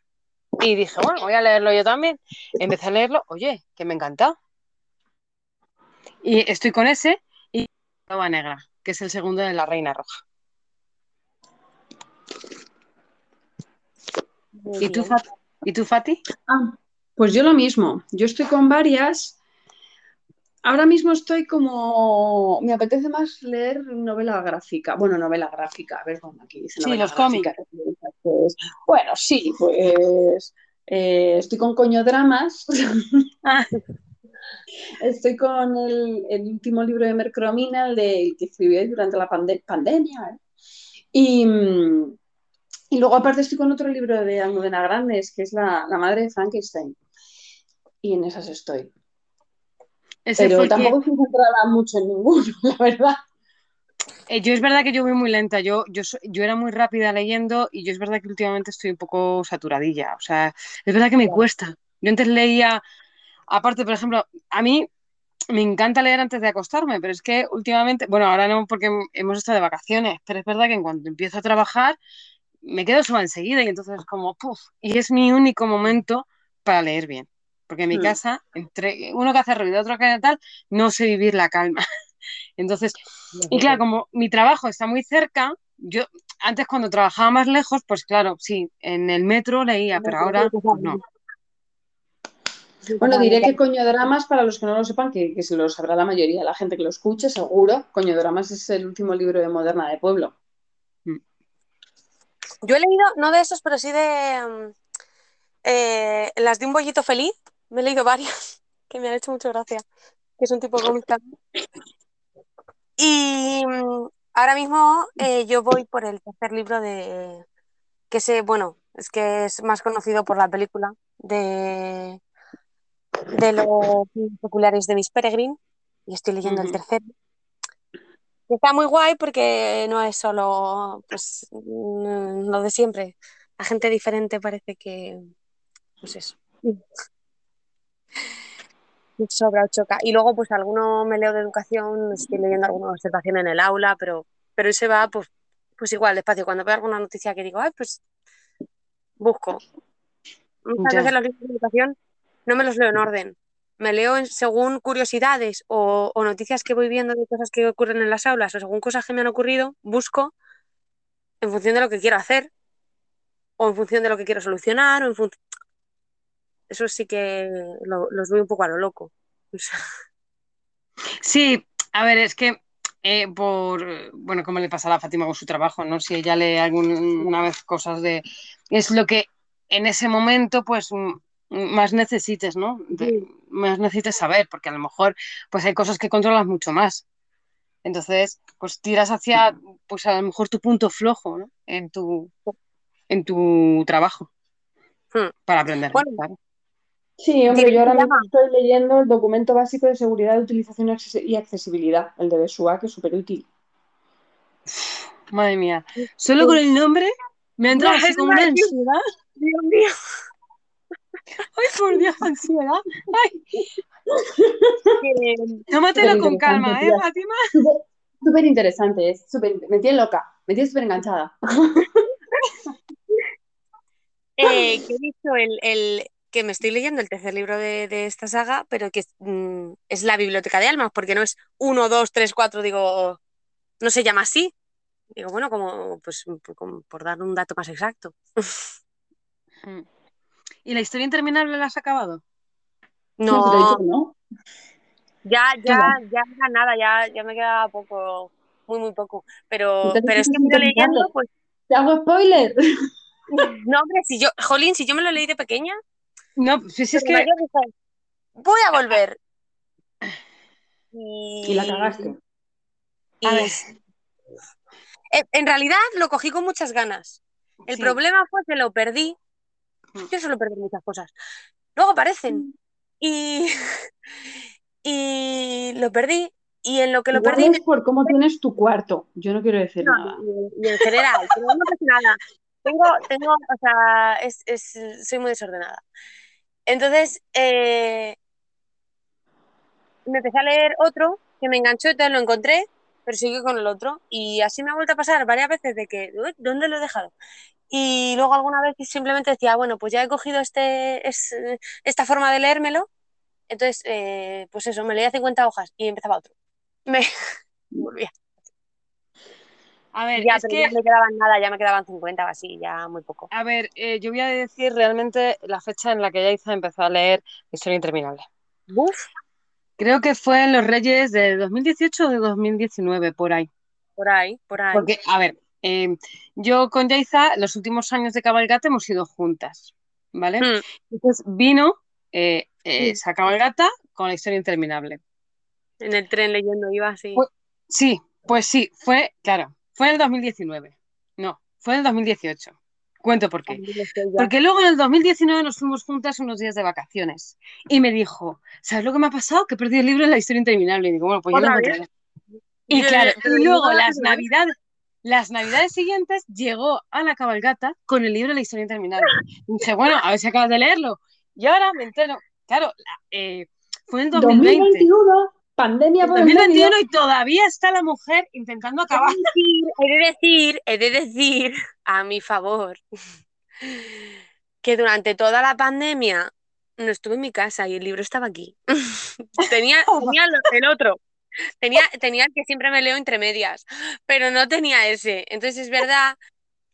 y dije, bueno, voy a leerlo yo también. Empecé a leerlo, oye, que me encanta. Y estoy con ese y Loba Negra, que es el segundo de La Reina Roja. Muy ¿Y tú. Fati? ¿Y tú, Fati? Ah, pues yo lo mismo. Yo estoy con varias. Ahora mismo estoy como. Me apetece más leer novela gráfica. Bueno, novela gráfica. A ver dónde aquí dice Sí, novela los gráfica. Pues, bueno, sí, pues. eh, estoy con coñodramas. Ah, [laughs] Estoy con el, el último libro de Mercromina, el, de, el que escribió durante la pande- pandemia. ¿eh? Y, Y luego aparte estoy con otro libro de Almudena Grandes, que es la, la madre de Frankenstein. Y en esas estoy. Ese Pero que- tampoco estoy centrada mucho en ninguno, [laughs] la verdad. Eh, yo es verdad que yo voy muy lenta, yo, yo, yo era muy rápida leyendo y yo es verdad que últimamente estoy un poco saturadilla, o sea, es verdad que me cuesta. Yo antes leía, aparte, por ejemplo, a mí me encanta leer antes de acostarme, pero es que últimamente, bueno, ahora no porque hem- hemos estado de vacaciones, pero es verdad que en cuanto empiezo a trabajar me quedo sola enseguida y entonces es como, puf, y es mi único momento para leer bien, porque en mi Hmm. casa, entre uno que hace ruido, otro que tal, no sé vivir la calma. [laughs] Entonces, y claro, como mi trabajo está muy cerca, yo antes cuando trabajaba más lejos, pues claro, sí, en el metro leía, pero ahora pues no. Bueno, diré que Coñodramas, para los que no lo sepan, que, que se lo sabrá la mayoría de la gente que lo escuche, seguro. Coñodramas es el último libro de Moderna de Pueblo. Yo he leído, no de esos, pero sí de mm, eh, las de un bollito feliz. Me he leído varias [laughs] que me han hecho mucha gracia, que es un tipo cómic también. Y mm, ahora mismo eh, yo voy por el tercer libro de que sé, bueno, es que es más conocido por la película de de los peculiares de Miss Peregrine y estoy leyendo el tercero. Está muy guay porque no es solo pues mm, lo de siempre. La gente diferente parece que pues eso. Sobra o choca. Y luego, pues alguno me leo de educación, estoy leyendo alguna observación en el aula, pero, pero ese va, pues, pues igual, despacio. Cuando veo alguna noticia que digo, ay, pues busco. Muchas Ya. veces los libros de educación no me los leo en orden. Me leo en- según curiosidades o, o noticias que voy viendo de cosas que ocurren en las aulas o según cosas que me han ocurrido, busco en función de lo que quiero hacer o en función de lo que quiero solucionar o en función... Eso sí que lo- los voy un poco a lo loco. Sí, a ver, es que eh, por, bueno, como le pasa a Fátima con su trabajo, ¿no? Si ella lee alguna vez cosas de, es lo que en ese momento, pues, más necesites, ¿no? De- más necesites saber, porque a lo mejor, pues, hay cosas que controlas mucho más. Entonces, pues, tiras hacia, pues, a lo mejor tu punto flojo, ¿no? En tu, en tu trabajo, Hmm. para aprender. Bueno, claro. Sí, hombre, yo ahora mismo estoy leyendo el documento básico de seguridad, utilización y acces- y accesibilidad, el de Besua, que es súper útil. Madre mía, solo con el nombre me ha entrado así como una ansiedad. Dios mío. Ay, por Dios, [laughs] ansiedad. Ay, Que- tómatelo con calma, ¿eh. Fátima? Súper- interesante, es súper, me tiene loca, me tiene súper enganchada. [laughs] [laughs] eh, que he dicho el, el- que me estoy leyendo el tercer libro de, de esta saga, pero que es, mm, es la Biblioteca de Almas, porque no es uno, dos, tres, cuatro, digo, no se llama así. Digo, bueno, como, pues, como por dar un dato más exacto. [laughs] Mm. ¿Y la historia interminable la has acabado? No, ya, ya, ya, ya nada, ya, ya me queda poco, muy, muy poco. Pero, Entonces, pero es que me leyendo, pues, ¿Te hago spoiler? [laughs] no, hombre, si yo, jolín, si yo me lo leí de pequeña, No, si, si es que voy a volver. Y, Y la cagaste. y A ver. en, realidad lo cogí con muchas ganas. El Sí. problema fue que lo perdí. Mm. Yo suelo perder muchas cosas. Luego aparecen. Y, [laughs] y lo perdí. Y en lo que lo perdí, es por cómo tienes tu cuarto. Yo no quiero decir no, nada. y, y en general, pero no pasa nada. Tengo, tengo, o sea, es, es- soy muy desordenada. Entonces, eh, me empecé a leer otro que me enganchó, entonces lo encontré, pero seguí con el otro. Y así me ha vuelto a pasar varias veces de que, "Uy, ¿dónde lo he dejado? Y luego alguna vez simplemente decía, bueno, pues ya he cogido este, es- esta forma de leérmelo. Entonces, eh, pues eso, me leía 50 hojas y empezaba otro. Me [laughs] volvía. A ver, Ya, es pero que, ya me quedaban nada, ya me quedaban 50 o así, ya muy poco. a ver, eh, yo voy a decir realmente la fecha en la que Yaiza empezó a leer Historia Interminable. Uf, Creo que fue en los Reyes de 2018 o de 2019, por ahí. por ahí, por ahí. Porque, a ver, eh, yo con Yaiza los últimos años de cabalgata hemos ido juntas, ¿vale? Hmm, Entonces vino eh, eh, Sí. esa cabalgata con la Historia Interminable. en el tren leyendo iba así. Pues- Sí, pues sí, fue, claro, fue en el 2019. No, fue en el 2018. Cuento por qué. Porque luego en el 2019 nos fuimos juntas unos días de vacaciones y me dijo, ¿sabes lo que me ha pasado? Que he perdido el libro en la historia interminable. Y digo, bueno, pues yo lo encontraré. Y claro, y luego las navidades, las navidades siguientes llegó a la cabalgata con el libro de la historia interminable. Y dije, bueno, a ver si acabas de leerlo. Y ahora me entero, claro, eh, fue en 2020. 2021, pandemia por el 2021 medio. y todavía está la mujer intentando acabar. He de decir, he de decir a mi favor que durante toda la pandemia no estuve en mi casa y el libro estaba aquí. [laughs] tenía, [laughs] tenía lo- el otro. Tenía, tenía el que siempre me leo entre medias, pero no tenía ese. Entonces es verdad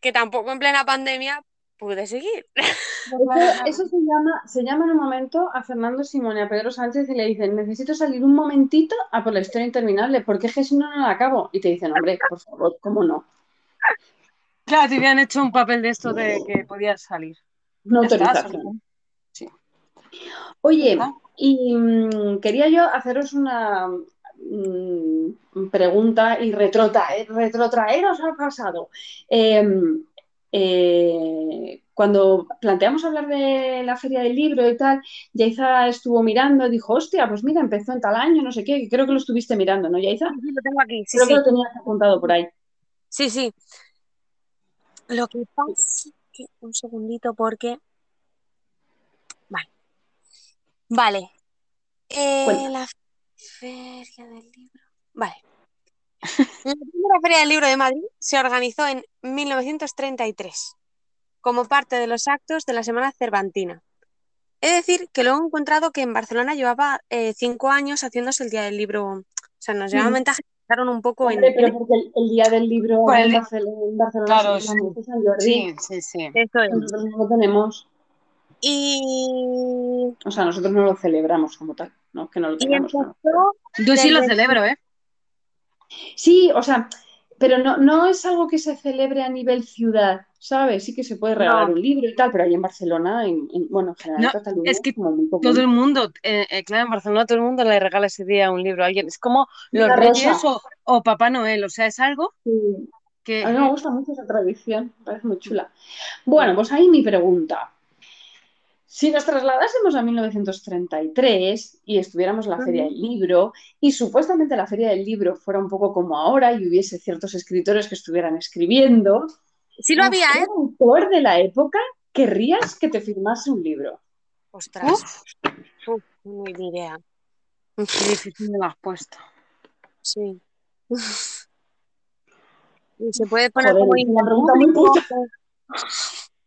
que tampoco en plena pandemia pude seguir. Eso, eso se llama, se llama en un momento a Fernando Simón y a Pedro Sánchez y le dicen, necesito salir un momentito a por la historia interminable, porque es que si no, no la acabo. Y te dicen, hombre, por favor, ¿cómo no? Claro, te habían hecho un papel de esto de que podías salir. No autorización. Sí. Oye, ¿Está? y mm, quería yo haceros una mm, pregunta y retrotraer- retrotraeros al pasado. Eh, eh, cuando planteamos hablar de la feria del libro y tal, Yaiza estuvo mirando y dijo, hostia, pues mira, empezó en tal año, no sé qué, que creo que lo estuviste mirando, ¿no, Yaiza? Sí, lo tengo aquí, sí, Creo sí. que lo tenías apuntado por ahí. Sí, sí. Lo que pasa que un segundito porque. Vale. Vale. Eh, la Feria del Libro. Vale. La primera Feria del Libro de Madrid se organizó en 1933 como parte de los actos de la Semana Cervantina. Es decir, que luego he encontrado que en Barcelona llevaba eh, cinco años haciéndose el Día del Libro. O sea, nos llevaban Ujú. ventaja y empezaron un poco en, pero porque el, el día del libro Pues en el- Barcelona, en Barcelona Claro, sí. mucho San Jordi. Sí, sí, sí. Eso es. Nosotros no lo tenemos. Y, O sea, nosotros no lo celebramos como tal, no que no lo y tengamos. no. Yo sí lo celebro, ¿eh? Sí, o sea, pero no, no es algo que se celebre a nivel ciudad, ¿sabes? Sí que se puede regalar No. un libro y tal, pero ahí en Barcelona, en, en- bueno, en general No, en Cataluña, es que como muy común. Todo el mundo, eh, eh, claro, en Barcelona todo el mundo le regala ese día un libro a alguien. Es como los Reyes o, o Papá Noel, o sea, es algo Sí. que... A mí me gusta mucho esa tradición, me parece muy chula. Bueno, pues ahí mi pregunta. Si nos trasladásemos a 1933 y estuviéramos en la Feria del Libro y supuestamente la Feria del Libro fuera un poco como ahora y hubiese ciertos escritores que estuvieran escribiendo, Sí lo había, ¿qué ¿eh? autor de la época querrías que te firmase un libro? Ostras. Uf, ni idea. Qué difícil me lo has puesto. Sí. [laughs] Y se puede poner Joder, como una pregunta muy puta.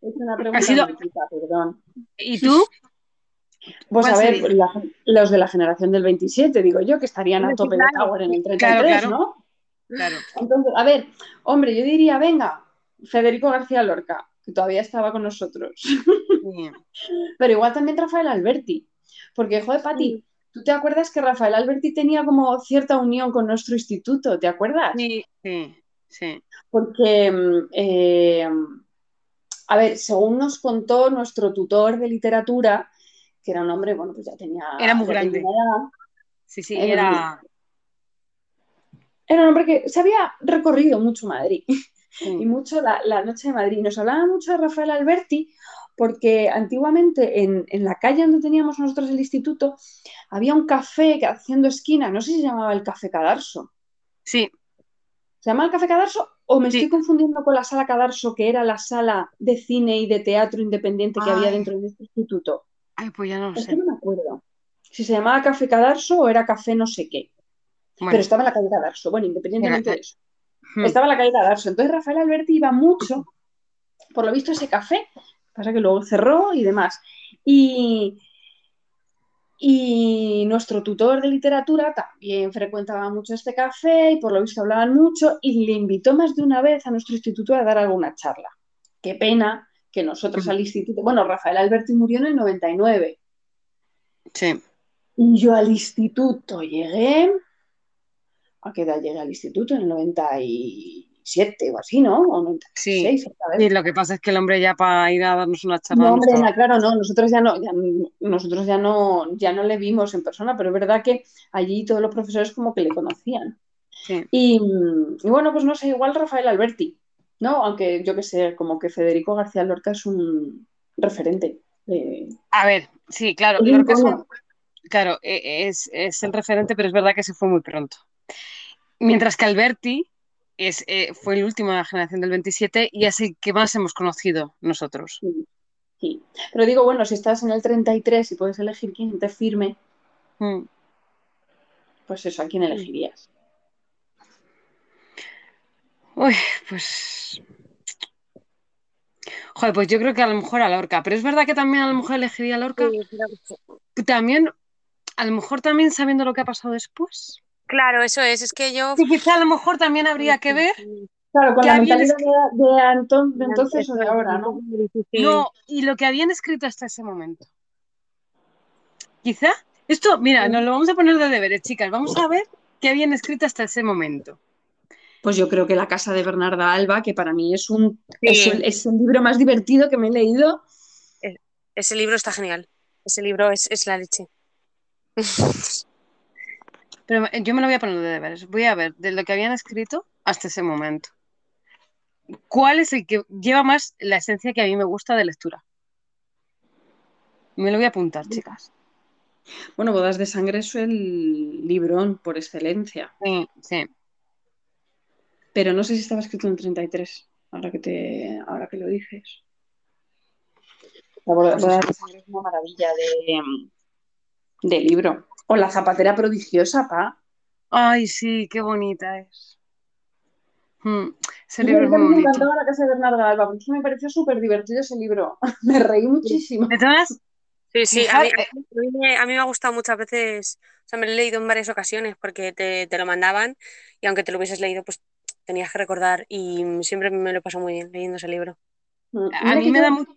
Es una pregunta sido- muy puta, perdón. ¿Y tú? Pues ¿Cuál a ver, la- los de la generación del 27, digo yo, que estarían a tope de. Tower en el 33, Claro, claro. ¿no? Claro. Entonces, a ver, hombre, yo diría, venga, Federico García Lorca, que todavía estaba con nosotros, [laughs] pero igual también Rafael Alberti, porque, joder, Pati, ¿tú te acuerdas que Rafael Alberti tenía como cierta unión con nuestro instituto? ¿Te acuerdas? Sí, sí, sí. Porque, mm, eh, a ver, según nos contó nuestro tutor de literatura, que era un hombre, bueno, pues ya tenía... Era muy grande. edad, Sí, sí, Era era... Era un hombre que se había recorrido mucho Madrid y mucho la, la noche de Madrid. Nos hablaba mucho de Rafael Alberti porque antiguamente en, en la calle donde teníamos nosotros el instituto había un café que haciendo esquina, no sé si se llamaba el Café Cadarso. Sí, ¿Se llama el Café Cadarso o me Sí. estoy confundiendo con la sala Cadarso, que era la sala de cine y de teatro independiente que había dentro de este instituto? ay, pues ya no lo Es que sé. no me acuerdo. Si se llamaba Café Cadarso o era Café no sé qué. Bueno, Pero estaba en la calle Cadarso. Bueno, independientemente Era- de eso. hmm. Estaba en la calle Cadarso. Entonces Rafael Alberti iba mucho, por lo visto, a ese café. Pasa que luego cerró y demás. Y, y nuestro tutor de literatura también frecuentaba mucho este café y por lo visto hablaban mucho y le invitó más de una vez a nuestro instituto a dar alguna charla. Qué pena que nosotros al instituto, bueno, Rafael Alberti murió en el 99 sí. y yo al instituto llegué, ¿a qué edad llegué al instituto? En el 97 o así, ¿no? O 96, esta vez. Sí, lo que pasa es que el hombre ya para ir a darnos una charla No, hombre, claro, no, nosotros ya no, ya, nosotros ya no, ya no le vimos en persona, pero es verdad que allí todos los profesores como que le conocían. Sí. Y, y bueno, pues no sé, igual Rafael Alberti. No, aunque yo que sé, como que Federico García Lorca es un referente. de- A ver, sí, claro, Lorca es, un- claro, e- es, es el referente, pero es verdad que se fue muy pronto. Mientras que Alberti es, eh, fue el último de la generación del 27 y es el que más hemos conocido nosotros. Sí, sí. Pero digo, bueno, si estás en el 33 y puedes elegir quién te firme, Mm. pues eso, ¿a quién elegirías? Uy, pues. Joder, pues yo creo que a lo mejor a Lorca, pero es verdad que también a lo mejor elegiría a Lorca, Sí, también, a lo mejor también sabiendo lo que ha pasado después. Claro, eso es, es que yo... Y quizá a lo mejor también habría que ver. Claro, con la habían mentalidad de, de Anton- de entonces o de ahora, ¿no? No, y lo que habían escrito hasta ese momento. Quizá. Esto, mira, nos lo vamos a poner de deberes, chicas. Vamos a ver qué habían escrito hasta ese momento. Pues yo creo que La casa de Bernarda Alba, que para mí es un Sí. es, el libro más divertido que me he leído. Ese libro está genial. Ese libro es, es la leche. [laughs] Pero yo me lo voy a poner de deberes. Voy a ver de lo que habían escrito hasta ese momento. ¿Cuál es el que lleva más la esencia que a mí me gusta de lectura? Me lo voy a apuntar, chicas. Bueno, Bodas de Sangre es el librón por excelencia. Sí, sí. Pero no sé si estaba escrito en 33, ahora que, te, ahora que lo dices. La Boda- Bodas de Sangre es una maravilla de, de libro. O La zapatera prodigiosa, pa. Ay, sí, qué bonita es. Mm, ese libro a es mí muy me encantaba La casa de Bernarda Alba, porque me pareció súper divertido ese libro. [laughs] me reí muchísimo. De todas, Sí, sí, a mí, Fijar- a mí me, a mí me ha gustado muchas veces, o sea, me lo he leído en varias ocasiones porque te, te lo mandaban y aunque te lo hubieses leído, pues tenías que recordar y siempre me lo paso muy bien leyendo ese libro. a Mira mí me da mucho.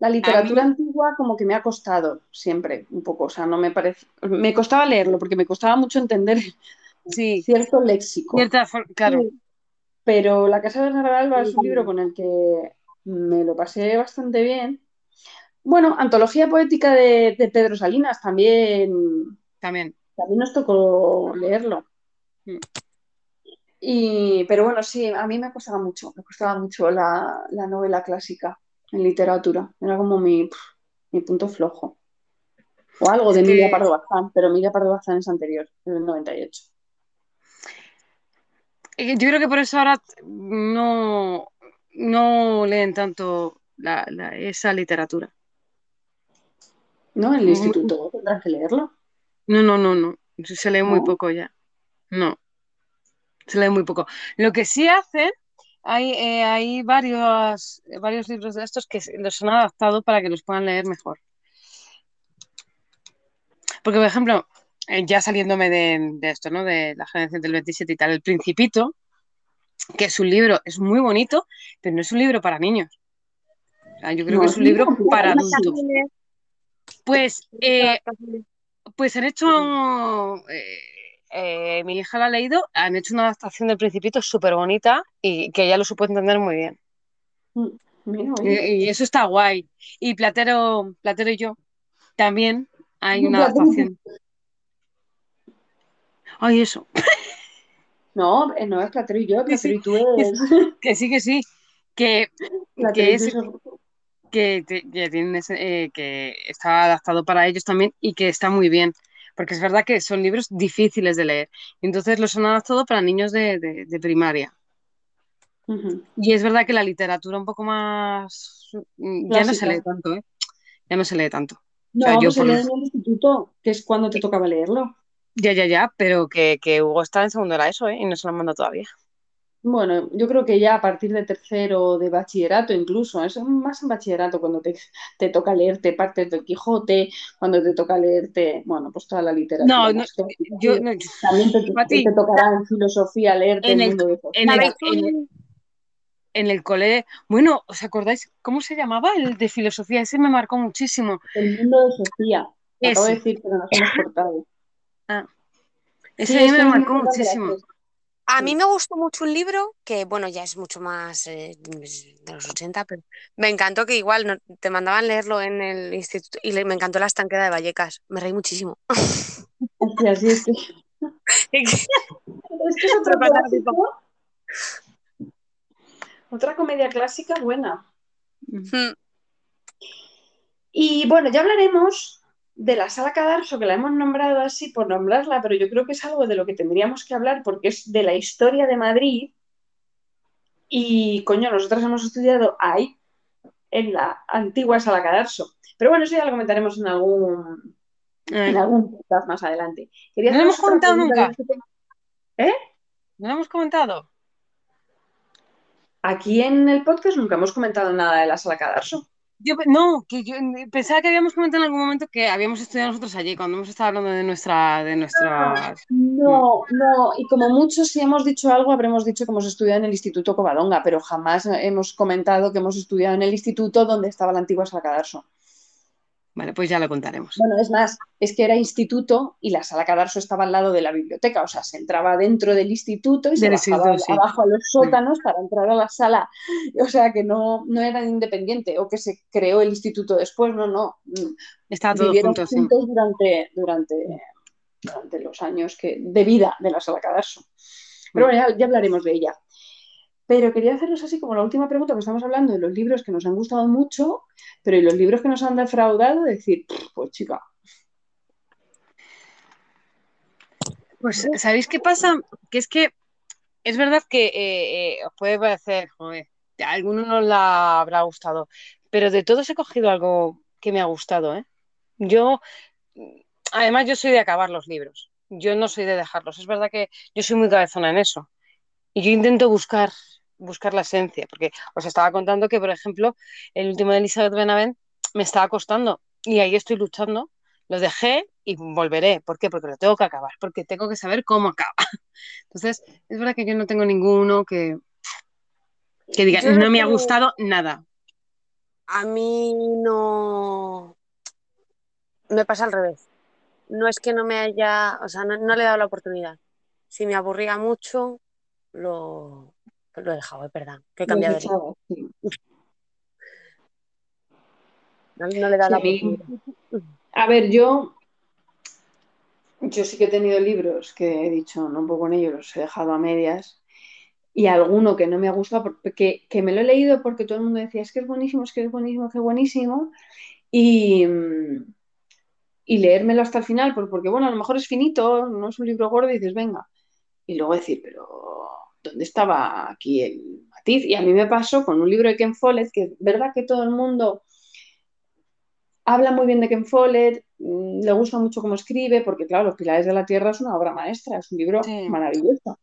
La literatura antigua como que me ha costado siempre un poco, o sea, no me parece, me costaba leerlo porque me costaba mucho entender Sí, cierto léxico, cierta for- claro. pero La casa de Alba es un Sí. libro con el que me lo pasé bastante bien. Bueno, antología poética de, de Pedro Salinas también, También. también nos tocó leerlo. Mm. Y, pero bueno, sí, a mí me costaba mucho, me costaba mucho la, la novela clásica en literatura. Era como mi, pf, mi punto flojo. O algo de Emilia Pardo Bazán, pero Emilia Pardo Bazán es anterior, es del 98. Eh, Yo creo que por eso ahora no, no leen tanto la- la- esa literatura. ¿No? En el instituto tendrás que leerlo. No, no, no, no. Se lee muy ¿No? poco ya. No. Se lee muy poco. Lo que sí hacen, hay, eh, hay varios, varios libros de estos que los han adaptado para que los puedan leer mejor. Porque, por ejemplo, eh, ya saliéndome de, de esto, ¿no? De la generación del 27 y tal, El Principito, que es un libro, es muy bonito, pero no es un libro para niños. O sea, yo creo No, que es un libro para adultos. Pues, eh, pues han hecho, eh, eh, mi hija la ha leído, han hecho una adaptación del Principito súper bonita y que ella lo supo entender muy bien. Mm, Mira, Y, eso está guay. Y Platero, Platero y yo también hay una adaptación. Ay, eso. No, eh, no es Platero y yo, sí. Platero y tú es. Que sí, que sí. Que, que, es, que, que tienen ese- eh, que está adaptado para ellos también y que está muy bien. Porque es verdad que son libros difíciles de leer. Entonces los han adaptado para niños de, de- de primaria. Y es verdad que la literatura un poco más... mm, Ya no se lee tanto, ¿eh? Ya no se lee tanto. No, sea, yo se lee en el instituto, que es cuando te tocaba leerlo. Ya, ya, ya, pero que, que Hugo está en segundo de la ESO, ¿eh? Y no se lo han mandado todavía. Bueno, yo creo que ya a partir de tercero de bachillerato incluso, es más en bachillerato cuando te, te toca leerte partes del Quijote, cuando te toca leerte, bueno, pues toda la literatura. No, no, yo, También te, tocará en filosofía leerte En el el- mundo de Sofía. en el, ¿Sabéis en el- en el cole... Bueno, ¿os acordáis cómo se llamaba el de filosofía? Ese me marcó muchísimo. El mundo de Sofía. Acabo de Ese. decir, pero nos hemos cortado. Ese Sí, a mí es que me marcó muchísimo. A mí me gustó mucho un libro que, bueno, ya es mucho más eh, de los 80, pero me encantó que igual no- te mandaban leerlo en el instituto y le- me encantó La estanquera de Vallecas. Me reí muchísimo. Así, así [laughs] es que. Es que otro. Otra comedia clásica buena. Mm. Y bueno, ya hablaremos de la sala Cadarso, que la hemos nombrado así por nombrarla, pero yo creo que es algo de lo que tendríamos que hablar porque es de la historia de Madrid. Y coño, nosotros hemos estudiado ahí, en la antigua sala Cadarso. Pero bueno, eso ya lo comentaremos en algún, en Eh, algún podcast más adelante. Quería No lo hemos comentado nunca. ¿Eh? ¿No lo hemos comentado? Aquí en el podcast nunca hemos comentado nada de la sala Cadarso. Yo, no, que yo pensaba que habíamos comentado en algún momento que habíamos estudiado nosotros allí, cuando hemos estado hablando de nuestra, de nuestras... No, no, y como muchos si hemos dicho algo, habremos dicho que hemos estudiado en el Instituto Covadonga, pero jamás hemos comentado que hemos estudiado en el instituto donde estaba la antigua sala Cadarso. Vale, pues ya lo contaremos. Bueno, es más, es que era instituto y la sala Cadarso estaba al lado de la biblioteca, o sea, se entraba dentro del instituto y se bajaba instituto, sí. abajo a los sótanos para entrar a la sala. O sea, que no, no era independiente o que se creó el instituto después, no, no. Estaba todo Vivieron junto, sí. juntos durante, durante, durante los años que, de vida de la sala Cadarso. Pero bueno, ya, ya hablaremos de ella. Pero quería haceros así como la última pregunta, que estamos hablando de los libros que nos han gustado mucho, pero y los libros que nos han defraudado, decir, pues chica, Pues, ¿sabéis qué pasa? Que es que es verdad que eh, eh, os puede parecer, joder, a alguno no le habrá gustado, pero de todos he cogido algo que me ha gustado, ¿eh? Yo, además, yo soy de acabar los libros, yo no soy de dejarlos. Es verdad que yo soy muy cabezona en eso. Y yo intento buscar, buscar la esencia, porque os estaba contando que, por ejemplo, el último de Elizabeth Benavent me estaba costando y ahí estoy luchando. Lo dejé y volveré. ¿Por qué? Porque lo tengo que acabar, porque tengo que saber cómo acaba. [laughs] Entonces, es verdad que yo no tengo ninguno que, que diga, Yo no me ha gustado nada. A mí no. Me pasa al revés. No es que no me haya. O sea, no, no le he dado la oportunidad. Si me aburría mucho, lo, lo he dejado, es verdad. Que he cambiado de sí. no, no le dado la Sí, a ver, yo, yo sí que he tenido libros que he dicho, no puedo con ellos, los he dejado a medias. Y alguno que no me ha gustado, porque, que me lo he leído porque todo el mundo decía, es que es buenísimo, es que es buenísimo, que es buenísimo. Y, y leérmelo hasta el final, porque bueno, a lo mejor es finito, no es un libro gordo, y dices, venga. Y luego decir, pero ¿dónde estaba aquí el matiz? Y a mí me pasó con un libro de Ken Follett, que es verdad que todo el mundo habla muy bien de Ken Follett, mm, le gusta mucho cómo escribe, porque claro, Los Pilares de la Tierra es una obra maestra, es un libro Sí. maravilloso.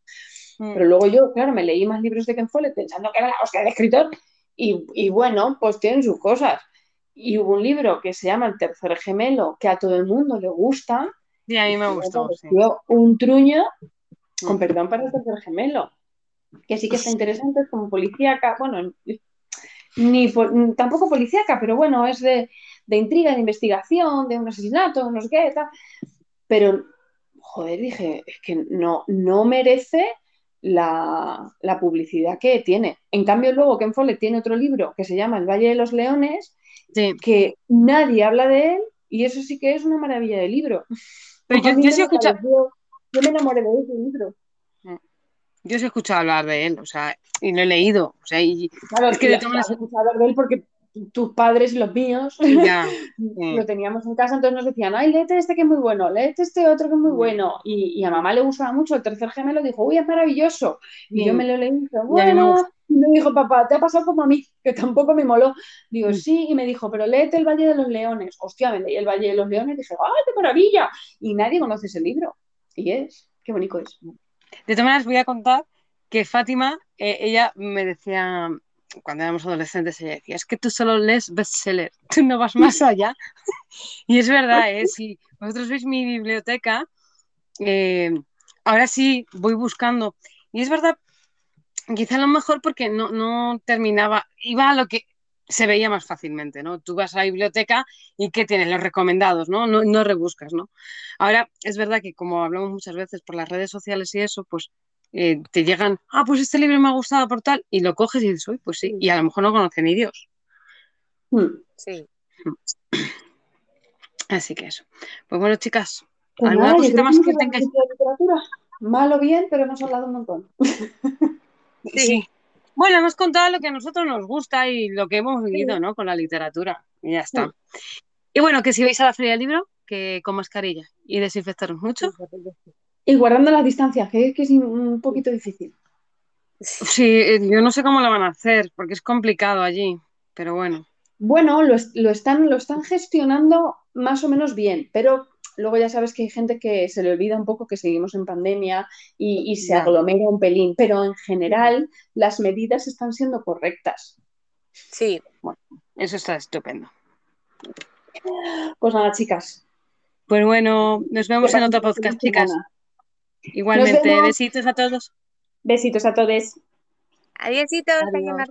Mm. Pero luego yo, claro, me leí más libros de Ken Follett pensando que era la hostia de escritor, y, y bueno, pues tienen sus cosas. Y hubo un libro que se llama El tercer gemelo, que a todo el mundo le gusta, Sí, a mí me y gustó, sí. un truño, con Mm. perdón para el tercer gemelo, que sí que está interesante, es como policíaca, bueno, ni po- tampoco policíaca, pero bueno, es de, de intriga, de investigación, de un asesinato, no sé qué, tal. Pero, joder, dije, es que no, no merece la, la publicidad que tiene. En cambio, luego Ken Follett tiene otro libro que se llama El Valle de los Leones, Sí. que nadie habla de él, y eso sí que es una maravilla de libro. Pero yo, yo sí escuchado, pareció- yo me enamoré de ese libro. Yo sí he escuchado hablar de él, o sea, y lo he leído, o sea, y Claro, Es que de todas escuchado hablar de él porque tus padres y los míos [laughs] ya, [laughs] lo teníamos en casa, entonces nos decían, ay, léete este que es muy bueno, léete este otro que es muy Mm. bueno. Y, y a mamá le gustaba mucho, el tercer gemelo dijo, uy, es maravilloso. Y yo me lo leí y dije, bueno, y me dijo, papá, te ha pasado como a mí, que tampoco me moló. Digo, Mm. sí, y me dijo, pero léete el Valle de los Leones. Hostia, me leí el Valle de los Leones y dije, ¡ay, qué maravilla! Y nadie conoce ese libro. Y es, qué bonito es. De todas maneras, voy a contar que Fátima, eh, ella me decía, cuando éramos adolescentes, ella decía, es que tú solo lees bestseller, [laughs] tú no vas más allá. [laughs] y es verdad, ¿eh? Si vosotros veis mi biblioteca, eh, ahora sí voy buscando. Y es verdad, quizá a lo mejor porque no, no terminaba, iba a lo que se veía más fácilmente, ¿no? Tú vas a la biblioteca y ¿qué tienes? Los recomendados, ¿no? No, no rebuscas, ¿no? Ahora, es verdad que como hablamos muchas veces por las redes sociales y eso, pues eh, te llegan, ah, pues este libro me ha gustado por tal, y lo coges y dices, uy, pues sí, y a lo mejor no conoce ni Dios. Hmm. Sí. Así que eso. Pues bueno, chicas, Pues ¿alguna nada, cosita más que tengáis? mucho de literatura. Mal o bien, pero hemos hablado un montón. Sí. Bueno, hemos contado lo que a nosotros nos gusta y lo que hemos vivido, ¿no? Con la literatura. Y ya está. Y bueno, que si vais a la feria del libro, que con mascarilla y desinfectaros mucho. Y guardando las distancias, que es que es un poquito difícil. Sí, eh, yo no sé cómo lo van a hacer, porque es complicado allí, pero bueno. Bueno, lo, lo están, lo están gestionando más o menos bien, pero luego ya sabes que hay gente que se le olvida un poco que seguimos en pandemia y, y se Ya. aglomera un pelín, pero en general las medidas están siendo correctas. Sí, Eso está estupendo. Pues nada, chicas. Pues bueno, nos vemos en otro podcast, chicas. Igualmente, besitos a todos. Besitos a todos. adiósitos, Adiós.